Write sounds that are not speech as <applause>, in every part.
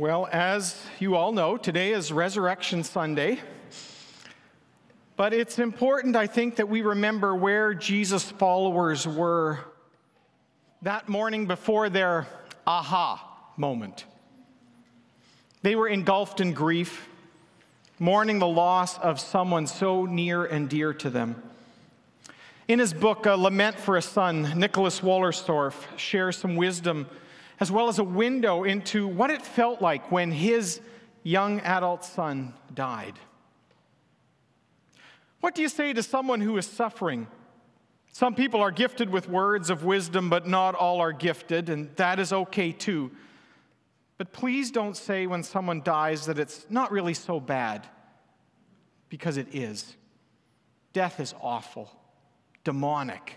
Well, as you all know, today is Resurrection Sunday. But it's important, I think, that we remember where Jesus' followers were that morning before their aha moment. They were engulfed in grief, mourning the loss of someone so near and dear to them. In his book, A Lament for a Son, Nicholas Wolterstorff shares some wisdom as well as a window into what it felt like when his young adult son died. What do you say to someone who is suffering? Some people are gifted with words of wisdom, but not all are gifted, and that is okay too. But please don't say when someone dies that it's not really so bad, because it is. Death is awful, demonic.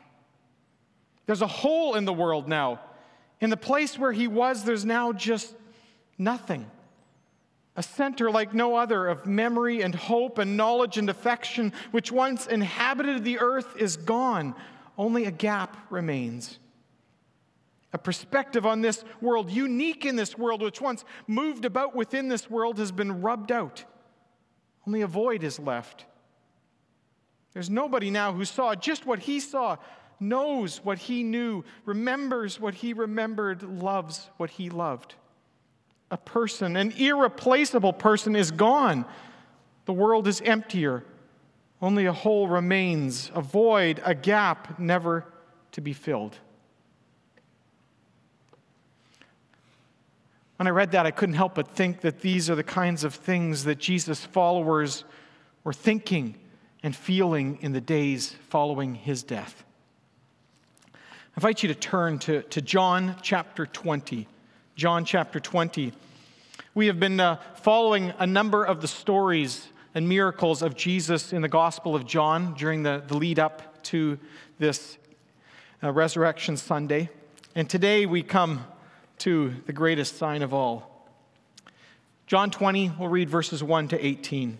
There's a hole in the world now in the place where he was, there's now just nothing. A center like no other of memory and hope and knowledge and affection, which once inhabited the earth, is gone. Only a gap remains. A perspective on this world, unique in this world, which once moved about within this world, has been rubbed out. Only a void is left. There's nobody now who saw just what he saw knows what he knew, remembers what he remembered, loves what he loved. A person, an irreplaceable person, is gone. The world is emptier. Only a hole remains, a void, a gap never to be filled. When I read that, I couldn't help but think that these are the kinds of things that Jesus' followers were thinking and feeling in the days following his death. I invite you to turn to, to John chapter 20. John chapter 20. We have been uh, following a number of the stories and miracles of Jesus in the Gospel of John during the, the lead up to this uh, Resurrection Sunday. And today we come to the greatest sign of all. John 20, we'll read verses 1 to 18.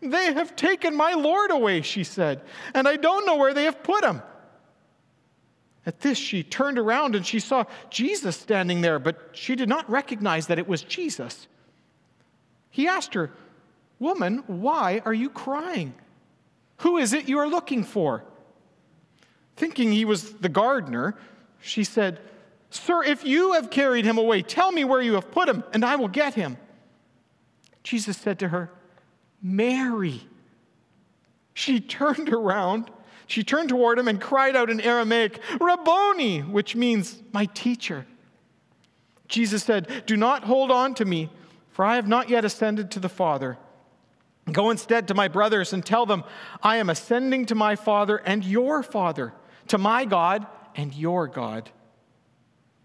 They have taken my Lord away, she said, and I don't know where they have put him. At this, she turned around and she saw Jesus standing there, but she did not recognize that it was Jesus. He asked her, Woman, why are you crying? Who is it you are looking for? Thinking he was the gardener, she said, Sir, if you have carried him away, tell me where you have put him, and I will get him. Jesus said to her, Mary. She turned around, she turned toward him and cried out in Aramaic, Rabboni, which means my teacher. Jesus said, Do not hold on to me, for I have not yet ascended to the Father. Go instead to my brothers and tell them, I am ascending to my Father and your Father, to my God and your God.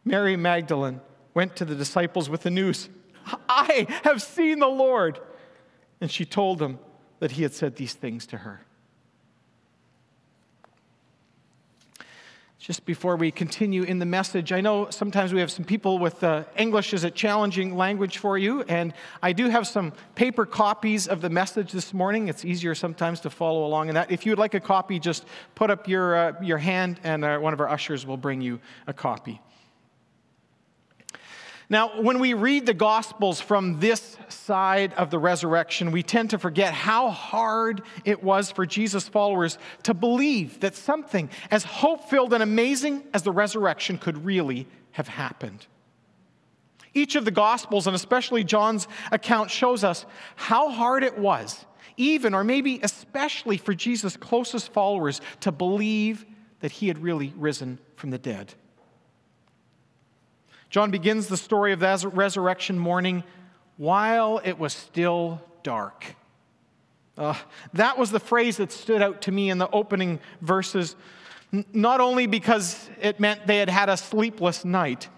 Mary Magdalene went to the disciples with the news I have seen the Lord and she told him that he had said these things to her. just before we continue in the message, I know sometimes we have some people with uh, English is a challenging language for you, and I do have some paper copies of the message this morning. It's easier sometimes to follow along in that. If you would like a copy, just put up your, uh, your hand, and uh, one of our ushers will bring you a copy. Now, when we read the Gospels from this side of the resurrection, we tend to forget how hard it was for Jesus' followers to believe that something as hope filled and amazing as the resurrection could really have happened. Each of the Gospels, and especially John's account, shows us how hard it was, even or maybe especially for Jesus' closest followers, to believe that he had really risen from the dead. John begins the story of that resurrection morning while it was still dark. Uh, that was the phrase that stood out to me in the opening verses, not only because it meant they had had a sleepless night,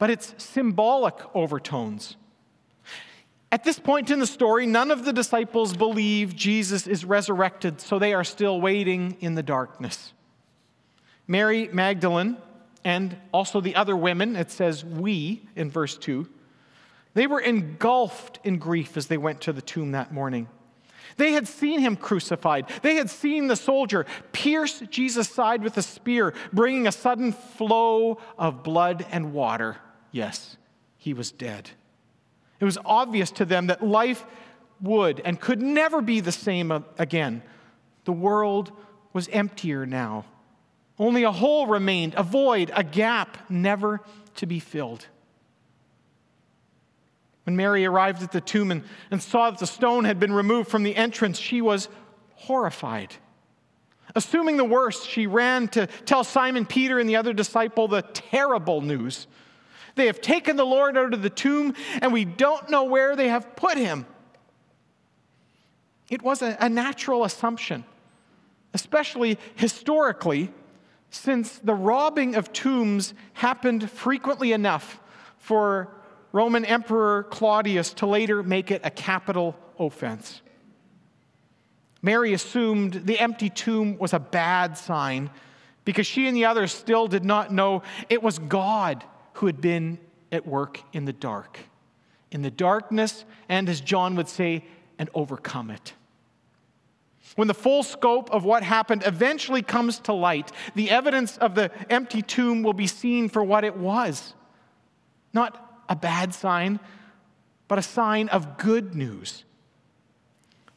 but its symbolic overtones. At this point in the story, none of the disciples believe Jesus is resurrected, so they are still waiting in the darkness. Mary Magdalene and also the other women, it says we in verse 2, they were engulfed in grief as they went to the tomb that morning. They had seen him crucified. They had seen the soldier pierce Jesus' side with a spear, bringing a sudden flow of blood and water. Yes, he was dead. It was obvious to them that life would and could never be the same again. The world was emptier now. Only a hole remained, a void, a gap never to be filled. When Mary arrived at the tomb and, and saw that the stone had been removed from the entrance, she was horrified. Assuming the worst, she ran to tell Simon Peter and the other disciple the terrible news. They have taken the Lord out of the tomb, and we don't know where they have put him. It was a, a natural assumption, especially historically, since the robbing of tombs happened frequently enough for Roman Emperor Claudius to later make it a capital offense. Mary assumed the empty tomb was a bad sign because she and the others still did not know it was God who had been at work in the dark. In the darkness, and as John would say, and overcome it. When the full scope of what happened eventually comes to light, the evidence of the empty tomb will be seen for what it was not a bad sign, but a sign of good news.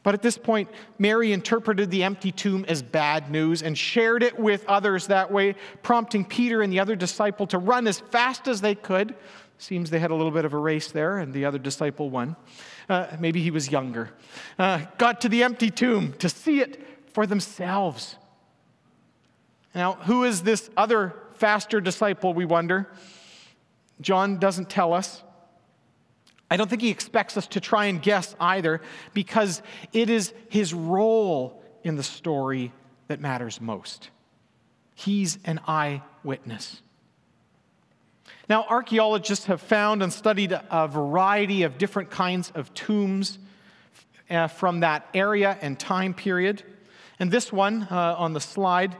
But at this point, Mary interpreted the empty tomb as bad news and shared it with others that way, prompting Peter and the other disciple to run as fast as they could. Seems they had a little bit of a race there, and the other disciple won uh, maybe he was younger, uh, got to the empty tomb to see it for themselves. Now, who is this other faster disciple, we wonder? John doesn't tell us. I don't think he expects us to try and guess either, because it is his role in the story that matters most. He's an eyewitness. Now, archaeologists have found and studied a variety of different kinds of tombs uh, from that area and time period. And this one uh, on the slide,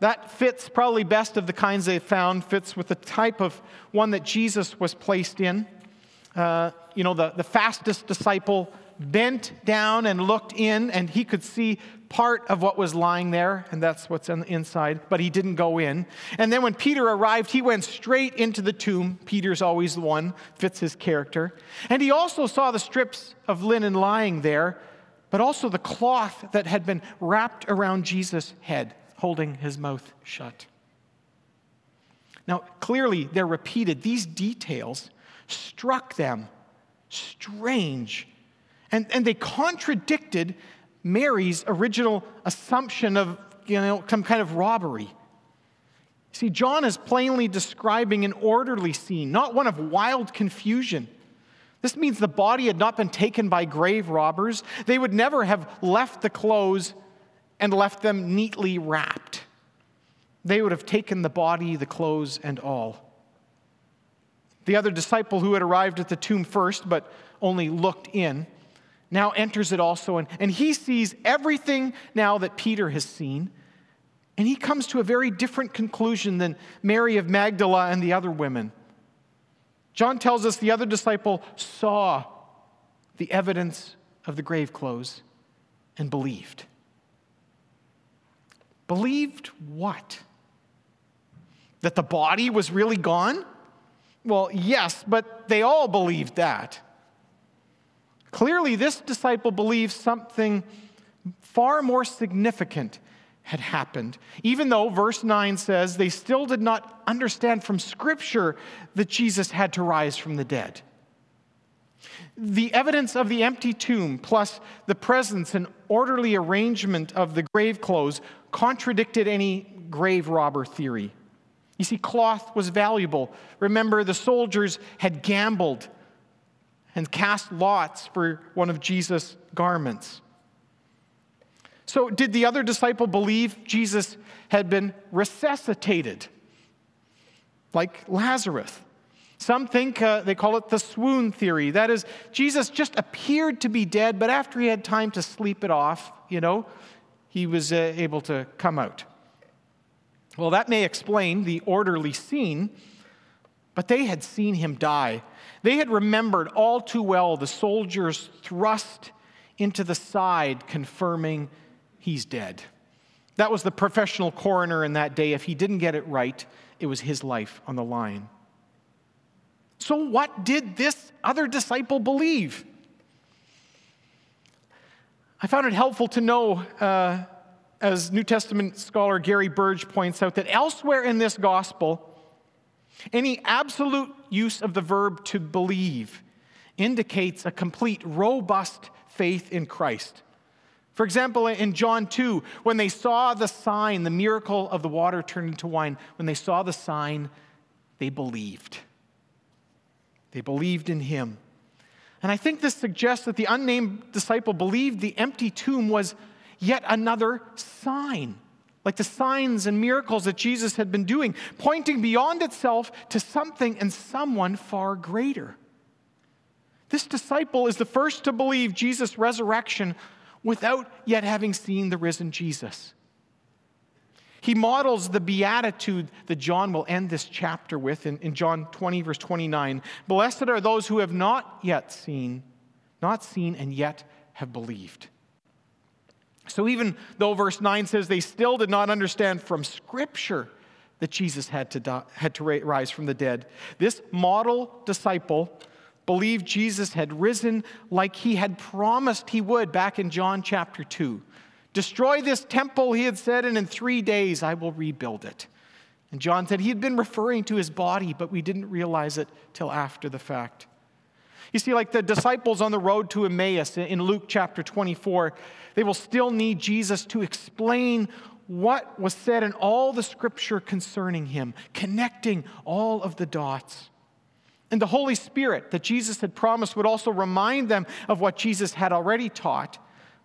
that fits probably best of the kinds they found, fits with the type of one that Jesus was placed in. Uh, you know, the, the fastest disciple bent down and looked in, and he could see part of what was lying there, and that's what's on the inside, but he didn't go in. And then when Peter arrived, he went straight into the tomb. Peter's always the one, fits his character. And he also saw the strips of linen lying there, but also the cloth that had been wrapped around Jesus' head, holding his mouth shut. Now, clearly, they're repeated. These details struck them strange and, and they contradicted Mary's original assumption of you know, some kind of robbery. See, John is plainly describing an orderly scene, not one of wild confusion. This means the body had not been taken by grave robbers. They would never have left the clothes and left them neatly wrapped. They would have taken the body, the clothes, and all. The other disciple who had arrived at the tomb first, but only looked in, now enters it also, and, and he sees everything now that Peter has seen. And he comes to a very different conclusion than Mary of Magdala and the other women. John tells us the other disciple saw the evidence of the grave clothes and believed. Believed what? That the body was really gone? Well, yes, but they all believed that. Clearly, this disciple believed something far more significant had happened, even though verse 9 says they still did not understand from Scripture that Jesus had to rise from the dead. The evidence of the empty tomb, plus the presence and orderly arrangement of the grave clothes, contradicted any grave robber theory. You see, cloth was valuable. Remember, the soldiers had gambled and cast lots for one of Jesus' garments. So, did the other disciple believe Jesus had been resuscitated, like Lazarus? Some think uh, they call it the swoon theory. That is, Jesus just appeared to be dead, but after he had time to sleep it off, you know, he was uh, able to come out. Well, that may explain the orderly scene, but they had seen him die. They had remembered all too well the soldiers thrust into the side, confirming he's dead. That was the professional coroner in that day. If he didn't get it right, it was his life on the line. So, what did this other disciple believe? I found it helpful to know, uh, as New Testament scholar Gary Burge points out, that elsewhere in this gospel, any absolute use of the verb to believe indicates a complete, robust faith in Christ. For example, in John 2, when they saw the sign, the miracle of the water turned into wine, when they saw the sign, they believed. They believed in him. And I think this suggests that the unnamed disciple believed the empty tomb was yet another sign, like the signs and miracles that Jesus had been doing, pointing beyond itself to something and someone far greater. This disciple is the first to believe Jesus' resurrection without yet having seen the risen Jesus. He models the beatitude that John will end this chapter with in, in John 20, verse 29. Blessed are those who have not yet seen, not seen and yet have believed. So even though verse 9 says they still did not understand from Scripture that Jesus had to, die, had to rise from the dead, this model disciple believed Jesus had risen like he had promised he would back in John chapter 2. Destroy this temple, he had said, and in three days I will rebuild it. And John said he had been referring to his body, but we didn't realize it till after the fact. You see, like the disciples on the road to Emmaus in Luke chapter 24, they will still need Jesus to explain what was said in all the scripture concerning him, connecting all of the dots. And the Holy Spirit that Jesus had promised would also remind them of what Jesus had already taught,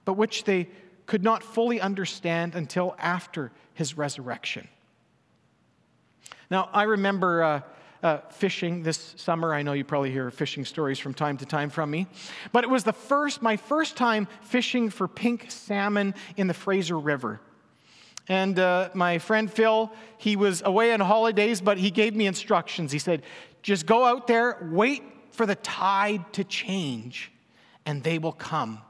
but which they could not fully understand until after his resurrection. Now, I remember uh, uh, fishing this summer. I know you probably hear fishing stories from time to time from me, but it was the first, my first time fishing for pink salmon in the Fraser River. And uh, my friend Phil, he was away on holidays, but he gave me instructions. He said, just go out there, wait for the tide to change, and they will come.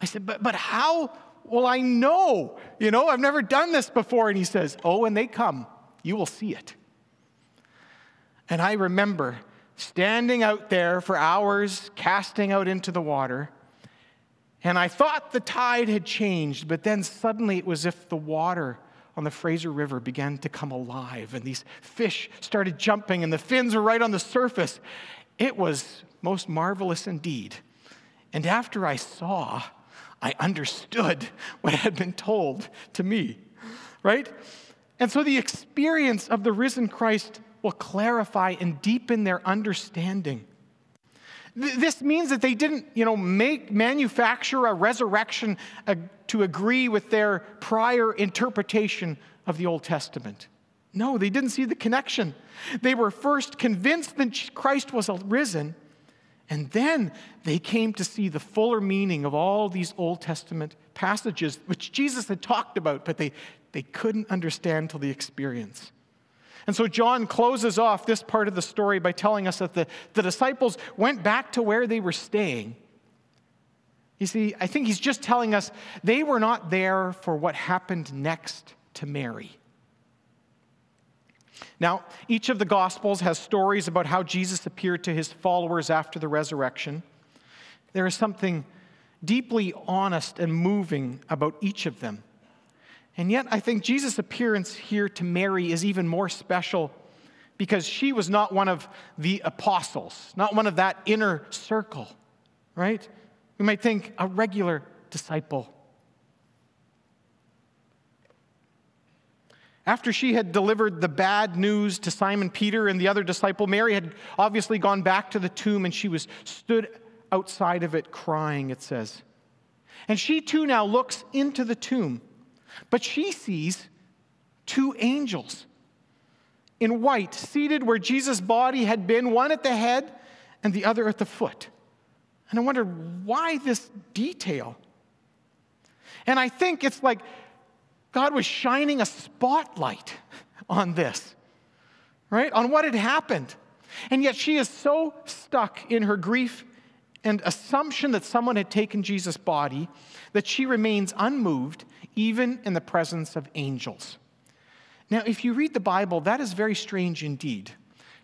I said, but, but how will I know? You know, I've never done this before. And he says, Oh, when they come, you will see it. And I remember standing out there for hours, casting out into the water. And I thought the tide had changed, but then suddenly it was as if the water on the Fraser River began to come alive, and these fish started jumping, and the fins were right on the surface. It was most marvelous indeed. And after I saw, I understood <laughs> what had been told to me, right? And so the experience of the risen Christ will clarify and deepen their understanding. This means that they didn't, you know, make manufacture a resurrection to agree with their prior interpretation of the Old Testament. No, they didn't see the connection. They were first convinced that Christ was risen, and then they came to see the fuller meaning of all these Old Testament passages, which Jesus had talked about, but they they couldn't understand till the experience. And so John closes off this part of the story by telling us that the, the disciples went back to where they were staying. You see, I think he's just telling us they were not there for what happened next to Mary. Now, each of the Gospels has stories about how Jesus appeared to his followers after the resurrection. There is something deeply honest and moving about each of them. And yet, I think Jesus' appearance here to Mary is even more special because she was not one of the apostles, not one of that inner circle, right? We might think a regular disciple. After she had delivered the bad news to Simon Peter and the other disciple, Mary had obviously gone back to the tomb and she was stood outside of it crying, it says. And she too now looks into the tomb, but she sees two angels in white, seated where Jesus' body had been, one at the head and the other at the foot. And I wonder why this detail? And I think it's like God was shining a spotlight <laughs> on this, right? On what had happened. And yet she is so stuck in her grief and assumption that someone had taken Jesus' body that she remains unmoved even in the presence of angels. Now, if you read the Bible, that is very strange indeed.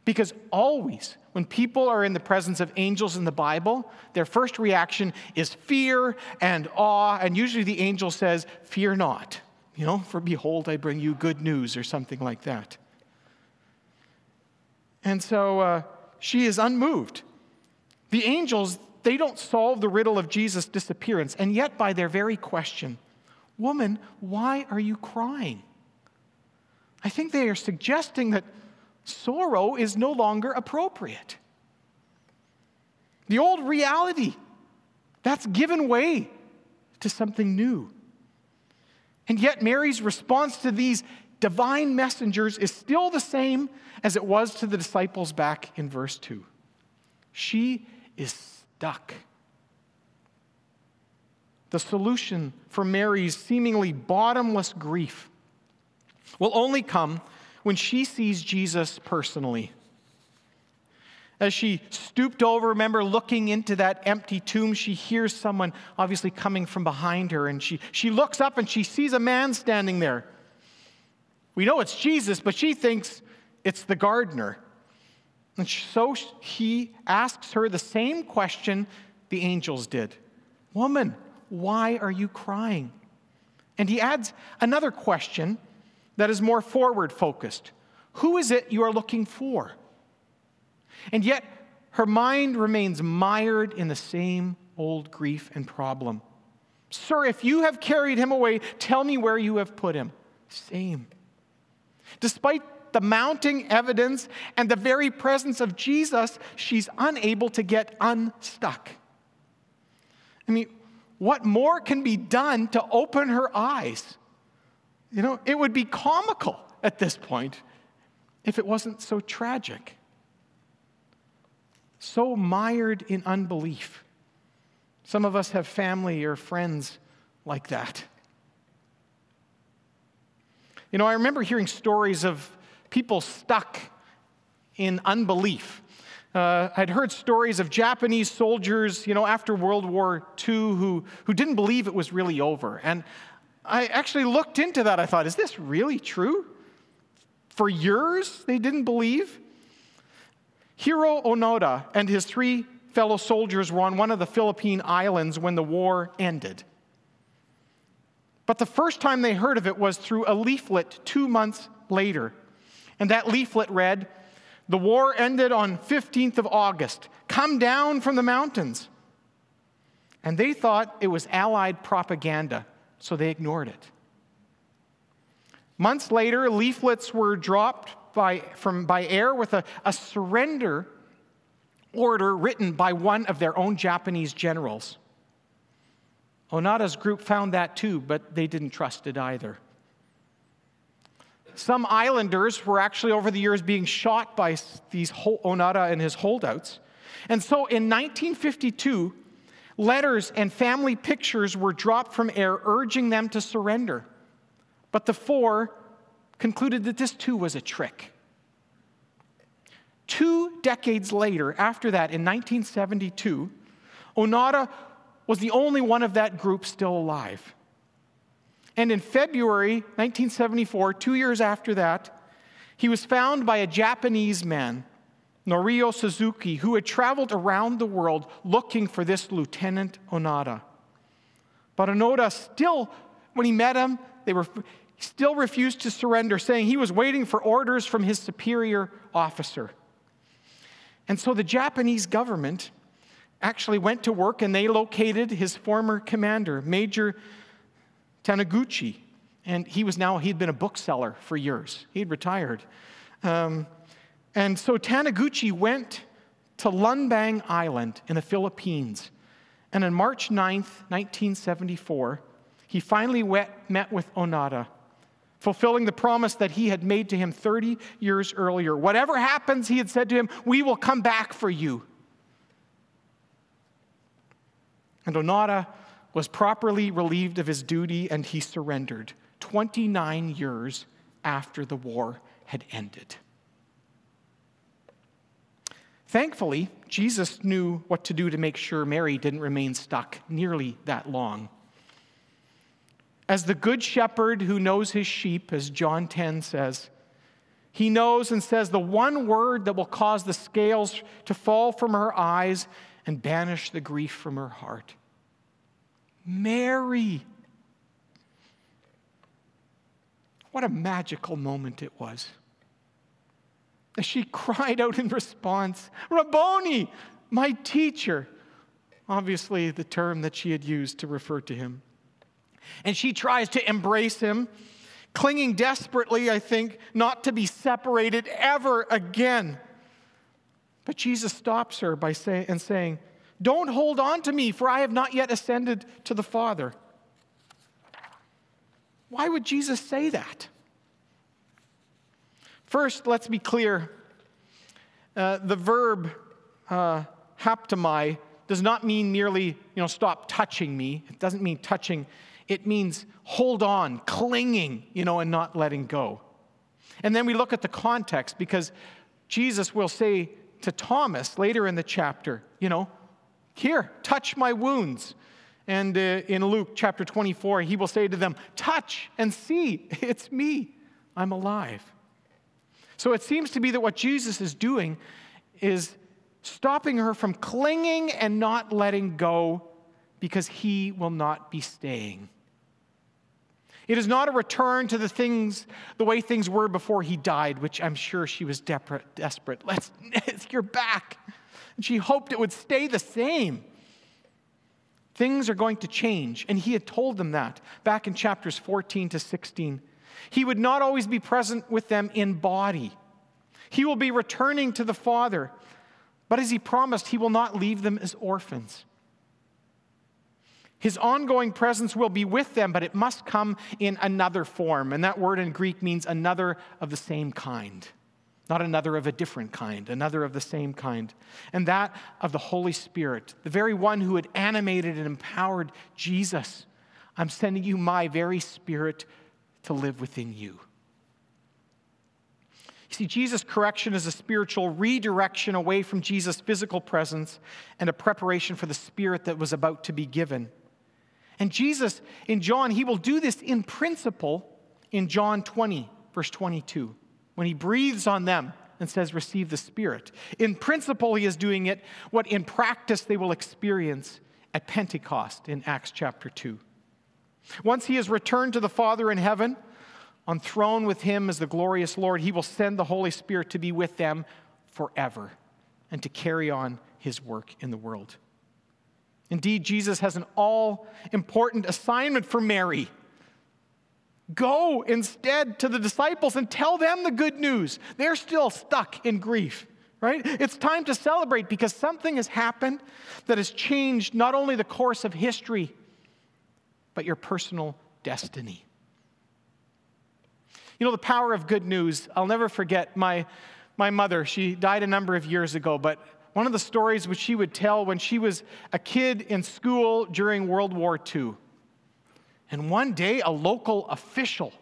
Because always, when people are in the presence of angels in the Bible, their first reaction is fear and awe, and usually the angel says, Fear not. You know, for behold, I bring you good news, or something like that. And so uh, she is unmoved. The angels, they don't solve the riddle of Jesus' disappearance, and yet by their very question, Woman, why are you crying? I think they are suggesting that sorrow is no longer appropriate. The old reality, that's given way to something new. And yet, Mary's response to these divine messengers is still the same as it was to the disciples back in verse 2. She is The solution for Mary's seemingly bottomless grief will only come when she sees Jesus personally. As she stooped over, remember looking into that empty tomb, she hears someone obviously coming from behind her, and she, she looks up and she sees a man standing there. We know it's Jesus, but she thinks it's the gardener. And so he asks her the same question the angels did Woman, why are you crying? And he adds another question that is more forward focused Who is it you are looking for? And yet, her mind remains mired in the same old grief and problem. Sir, if you have carried him away, tell me where you have put him. Same. Despite the mounting evidence and the very presence of Jesus, she's unable to get unstuck. I mean, what more can be done to open her eyes? You know, it would be comical at this point if it wasn't so tragic so mired in unbelief. Some of us have family or friends like that. You know, I remember hearing stories of people stuck in unbelief. Uh, I'd heard stories of Japanese soldiers, you know, after World War II who, who didn't believe it was really over. And I actually looked into that. I thought, is this really true? For years, they didn't believe. Hiroo Onoda and his three fellow soldiers were on one of the Philippine islands when the war ended. But the first time they heard of it was through a leaflet two months later. And that leaflet read, The war ended on 15th of August. Come down from the mountains. And they thought it was Allied propaganda, so they ignored it. Months later, leaflets were dropped by, from, by air with a, a surrender order written by one of their own Japanese generals. Onoda's group found that too, but they didn't trust it either. Some islanders were actually over the years being shot by these Onoda and his holdouts. And so in 1952, letters and family pictures were dropped from air urging them to surrender. But the four concluded that this too was a trick. Two decades later, after that, in 1972, Onoda was the only one of that group still alive. And in February 1974, two years after that, he was found by a Japanese man, Norio Suzuki, who had traveled around the world looking for this Lieutenant Onoda. But Onoda still, when he met him, they were still refused to surrender, saying he was waiting for orders from his superior officer. And so the Japanese government actually went to work and they located his former commander, Major Taniguchi. And he was now, he'd been a bookseller for years. He'd retired. Um, and so Taniguchi went to Lubang Island in the Philippines. And on March 9th, 1974, he finally met with Onoda, fulfilling the promise that he had made to him 30 years earlier. Whatever happens, he had said to him, We will come back for you. And Onoda was properly relieved of his duty and he surrendered 29 years after the war had ended. Thankfully, Jesus knew what to do to make sure Mary didn't remain stuck nearly that long. As the good shepherd who knows his sheep, as John 10 says, he knows and says the one word that will cause the scales to fall from her eyes and banish the grief from her heart. Mary. What a magical moment it was. As she cried out in response, Rabboni, my teacher. Obviously, the term that she had used to refer to him. And she tries to embrace him, clinging desperately, I think, not to be separated ever again. But Jesus stops her by saying, and saying, don't hold on to me, for I have not yet ascended to the Father. Why would Jesus say that? First, let's be clear. Uh, the verb uh, haptomai does not mean merely, you know, stop touching me. It doesn't mean touching. It means hold on, clinging, you know, and not letting go. And then we look at the context because Jesus will say to Thomas later in the chapter, you know, here, touch my wounds. And uh, in Luke chapter 24, he will say to them, Touch and see, <laughs> it's me. I'm alive. So it seems to be that what Jesus is doing is stopping her from clinging and not letting go because he will not be staying. It is not a return to the things, the way things were before he died, which I'm sure she was desperate. Let's, <laughs> you're back. And she hoped it would stay the same. Things are going to change. And he had told them that back in chapters 14 to 16. He would not always be present with them in body, he will be returning to the Father. But as he promised, he will not leave them as orphans. His ongoing presence will be with them, but it must come in another form. And that word in Greek means another of the same kind not another of a different kind, another of the same kind, and that of the Holy Spirit, the very one who had animated and empowered Jesus. I'm sending you my very spirit to live within you. You see, Jesus' correction is a spiritual redirection away from Jesus' physical presence and a preparation for the spirit that was about to be given. And Jesus, in John, he will do this in principle in John 20, verse 22 when he breathes on them and says, Receive the Spirit. In principle, he is doing it, what in practice they will experience at Pentecost in Acts chapter 2. Once he has returned to the Father in heaven, on throne with him as the glorious Lord, he will send the Holy Spirit to be with them forever and to carry on his work in the world. Indeed, Jesus has an all important assignment for Mary Go instead to the disciples and tell them the good news. They're still stuck in grief, right? It's time to celebrate because something has happened that has changed not only the course of history, but your personal destiny. You know, the power of good news, I'll never forget my, my mother. She died a number of years ago, but one of the stories which she would tell when she was a kid in school during World War II and one day, a local official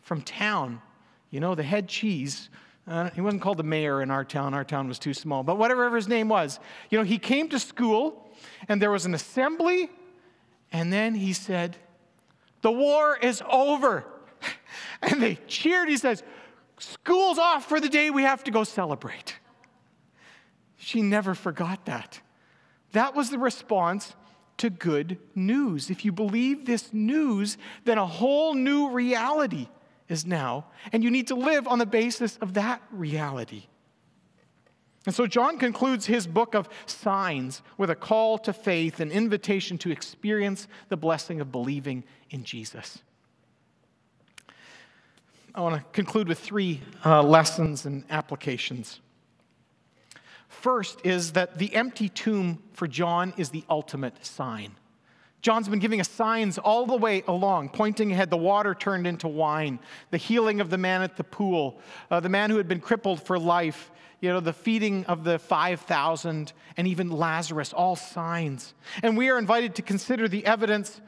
from town. You know, the head cheese. Uh, he wasn't called the mayor in our town. Our town was too small. But whatever his name was, you know, he came to school and there was an assembly. And then he said, The war is over. <laughs> And they cheered. He says, School's off for the day. We have to go celebrate. She never forgot that. That was the response to good news. If you believe this news, then a whole new reality is now, and you need to live on the basis of that reality. And so John concludes his book of signs with a call to faith, an invitation to experience the blessing of believing in Jesus. I want to conclude with three uh, lessons and applications. First is that the empty tomb for John is the ultimate sign. John's been giving us signs all the way along, pointing ahead. The water turned into wine, the healing of the man at the pool, uh, the man who had been crippled for life, you know, the feeding of the 5,000, and even Lazarus, all signs. And we are invited to consider the evidence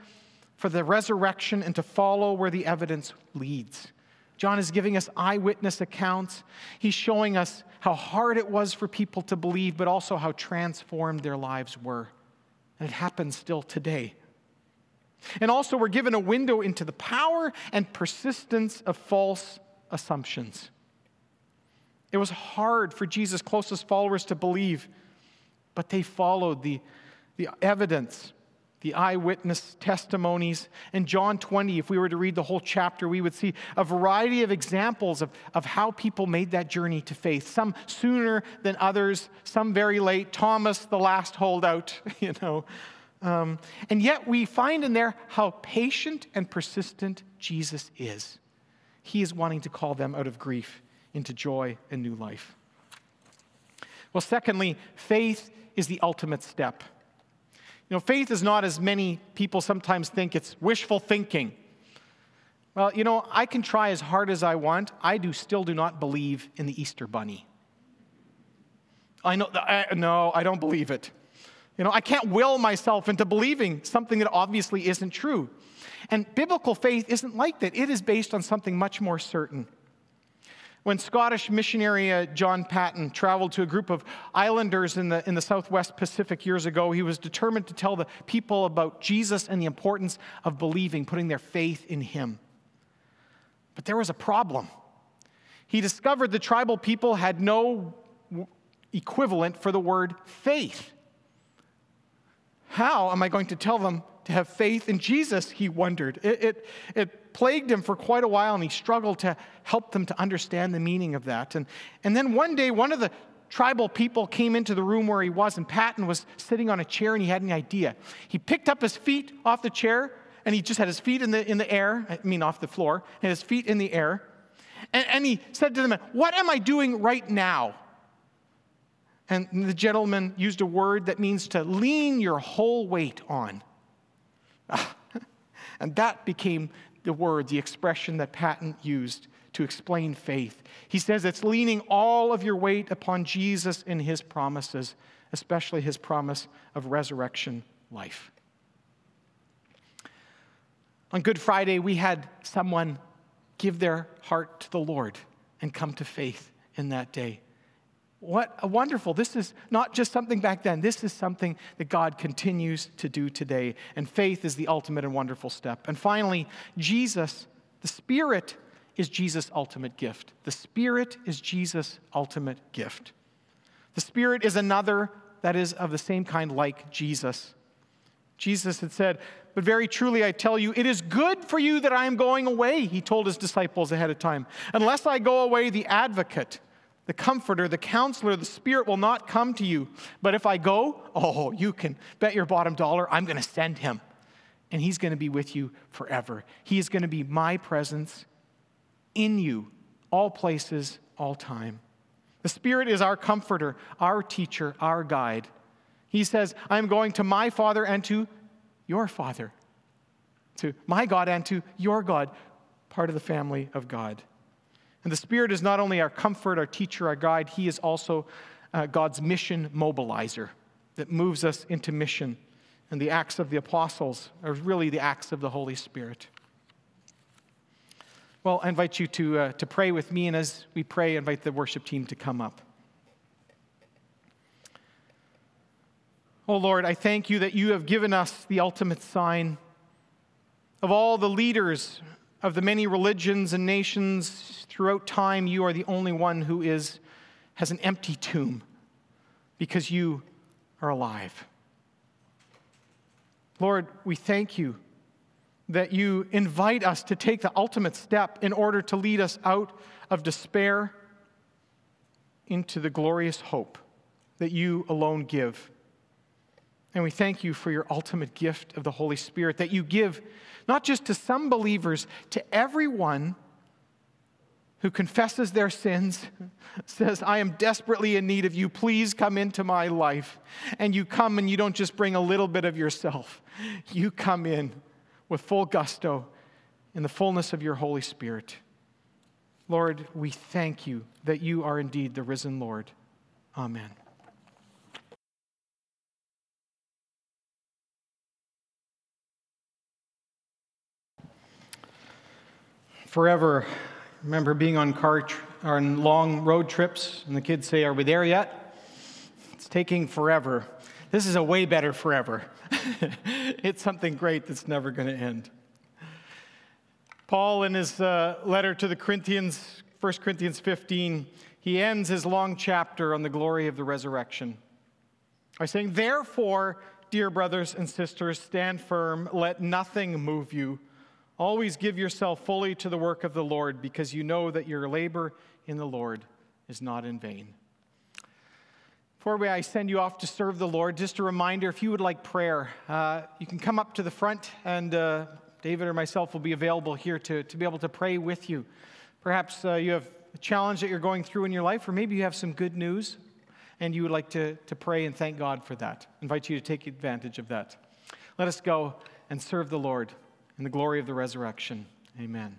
for the resurrection and to follow where the evidence leads. John is giving us eyewitness accounts. He's showing us how hard it was for people to believe, but also how transformed their lives were. And it happens still today. And also, we're given a window into the power and persistence of false assumptions. It was hard for Jesus' closest followers to believe, but they followed the, the evidence the eyewitness testimonies. In John 20, if we were to read the whole chapter, we would see a variety of examples of, of how people made that journey to faith. Some sooner than others, some very late. Thomas, the last holdout, <laughs> you know. Um, and yet we find in there how patient and persistent Jesus is. He is wanting to call them out of grief into joy and new life. Well, secondly, faith is the ultimate step. You know, faith is not as many people sometimes think, it's wishful thinking. Well, you know, I can try as hard as I want. I do still do not believe in the Easter bunny. I know, I, no, I don't believe it. You know, I can't will myself into believing something that obviously isn't true. And biblical faith isn't like that. It is based on something much more certain. When Scottish missionary uh, John Paton traveled to a group of islanders in the, in the Southwest Pacific years ago, he was determined to tell the people about Jesus and the importance of believing, putting their faith in him. But there was a problem. He discovered the tribal people had no equivalent for the word faith. How am I going to tell them to have faith in Jesus? He wondered. It, it, it plagued him for quite a while, and he struggled to help them to understand the meaning of that. And, and then one day, one of the tribal people came into the room where he was, and Paton was sitting on a chair, and he had an idea. He picked up his feet off the chair, and he just had his feet in the, in the air, I mean, off the floor, and his feet in the air. And, and he said to them, What am I doing right now? And the gentleman used a word that means to lean your whole weight on. And that became the word, the expression that Paton used to explain faith. He says it's leaning all of your weight upon Jesus and his promises, especially his promise of resurrection life. On Good Friday, we had someone give their heart to the Lord and come to faith in that day. What a wonderful. This is not just something back then. This is something that God continues to do today. And faith is the ultimate and wonderful step. And finally, Jesus, the Spirit is Jesus' ultimate gift. The Spirit is Jesus' ultimate gift. The Spirit is another that is of the same kind like Jesus. Jesus had said, But very truly I tell you, it is good for you that I am going away, he told his disciples ahead of time. Unless I go away, the advocate, the comforter, the counselor, the spirit will not come to you. But if I go, oh, you can bet your bottom dollar I'm going to send him. And he's going to be with you forever. He is going to be my presence in you, all places, all time. The Spirit is our comforter, our teacher, our guide. He says, I am going to my Father and to your Father, to my God and to your God, part of the family of God. And the Spirit is not only our comfort, our teacher, our guide, He is also uh, God's mission mobilizer that moves us into mission. And the acts of the apostles are really the acts of the Holy Spirit. Well, I invite you to, uh, to pray with me, and as we pray, invite the worship team to come up. Oh Lord, I thank you that you have given us the ultimate sign of all the leaders of the many religions and nations throughout time. You are the only one who is, has an empty tomb because you are alive. Lord, we thank you that you invite us to take the ultimate step in order to lead us out of despair into the glorious hope that you alone give. And we thank you for your ultimate gift of the Holy Spirit that you give not just to some believers, to everyone who confesses their sins, <laughs> says, I am desperately in need of you. Please come into my life. And you come and you don't just bring a little bit of yourself, you come in with full gusto in the fullness of your Holy Spirit. Lord, we thank you that you are indeed the risen Lord. Amen. Forever, remember being on car on long road trips, and the kids say, "Are we there yet?" It's taking forever. This is a way better forever. <laughs> it's something great that's never going to end. Paul, in his uh, letter to the Corinthians, 1 Corinthians 15, he ends his long chapter on the glory of the resurrection by saying, Therefore, dear brothers and sisters, stand firm, let nothing move you. Always give yourself fully to the work of the Lord, because you know that your labor in the Lord is not in vain. Before I send you off to serve the Lord, just a reminder if you would like prayer, uh, you can come up to the front, and uh, David or myself will be available here to, to be able to pray with you. Perhaps uh, you have a challenge that you're going through in your life, or maybe you have some good news and you would like to, to pray and thank God for that. I invite you to take advantage of that. Let us go and serve the Lord in the glory of the resurrection. Amen.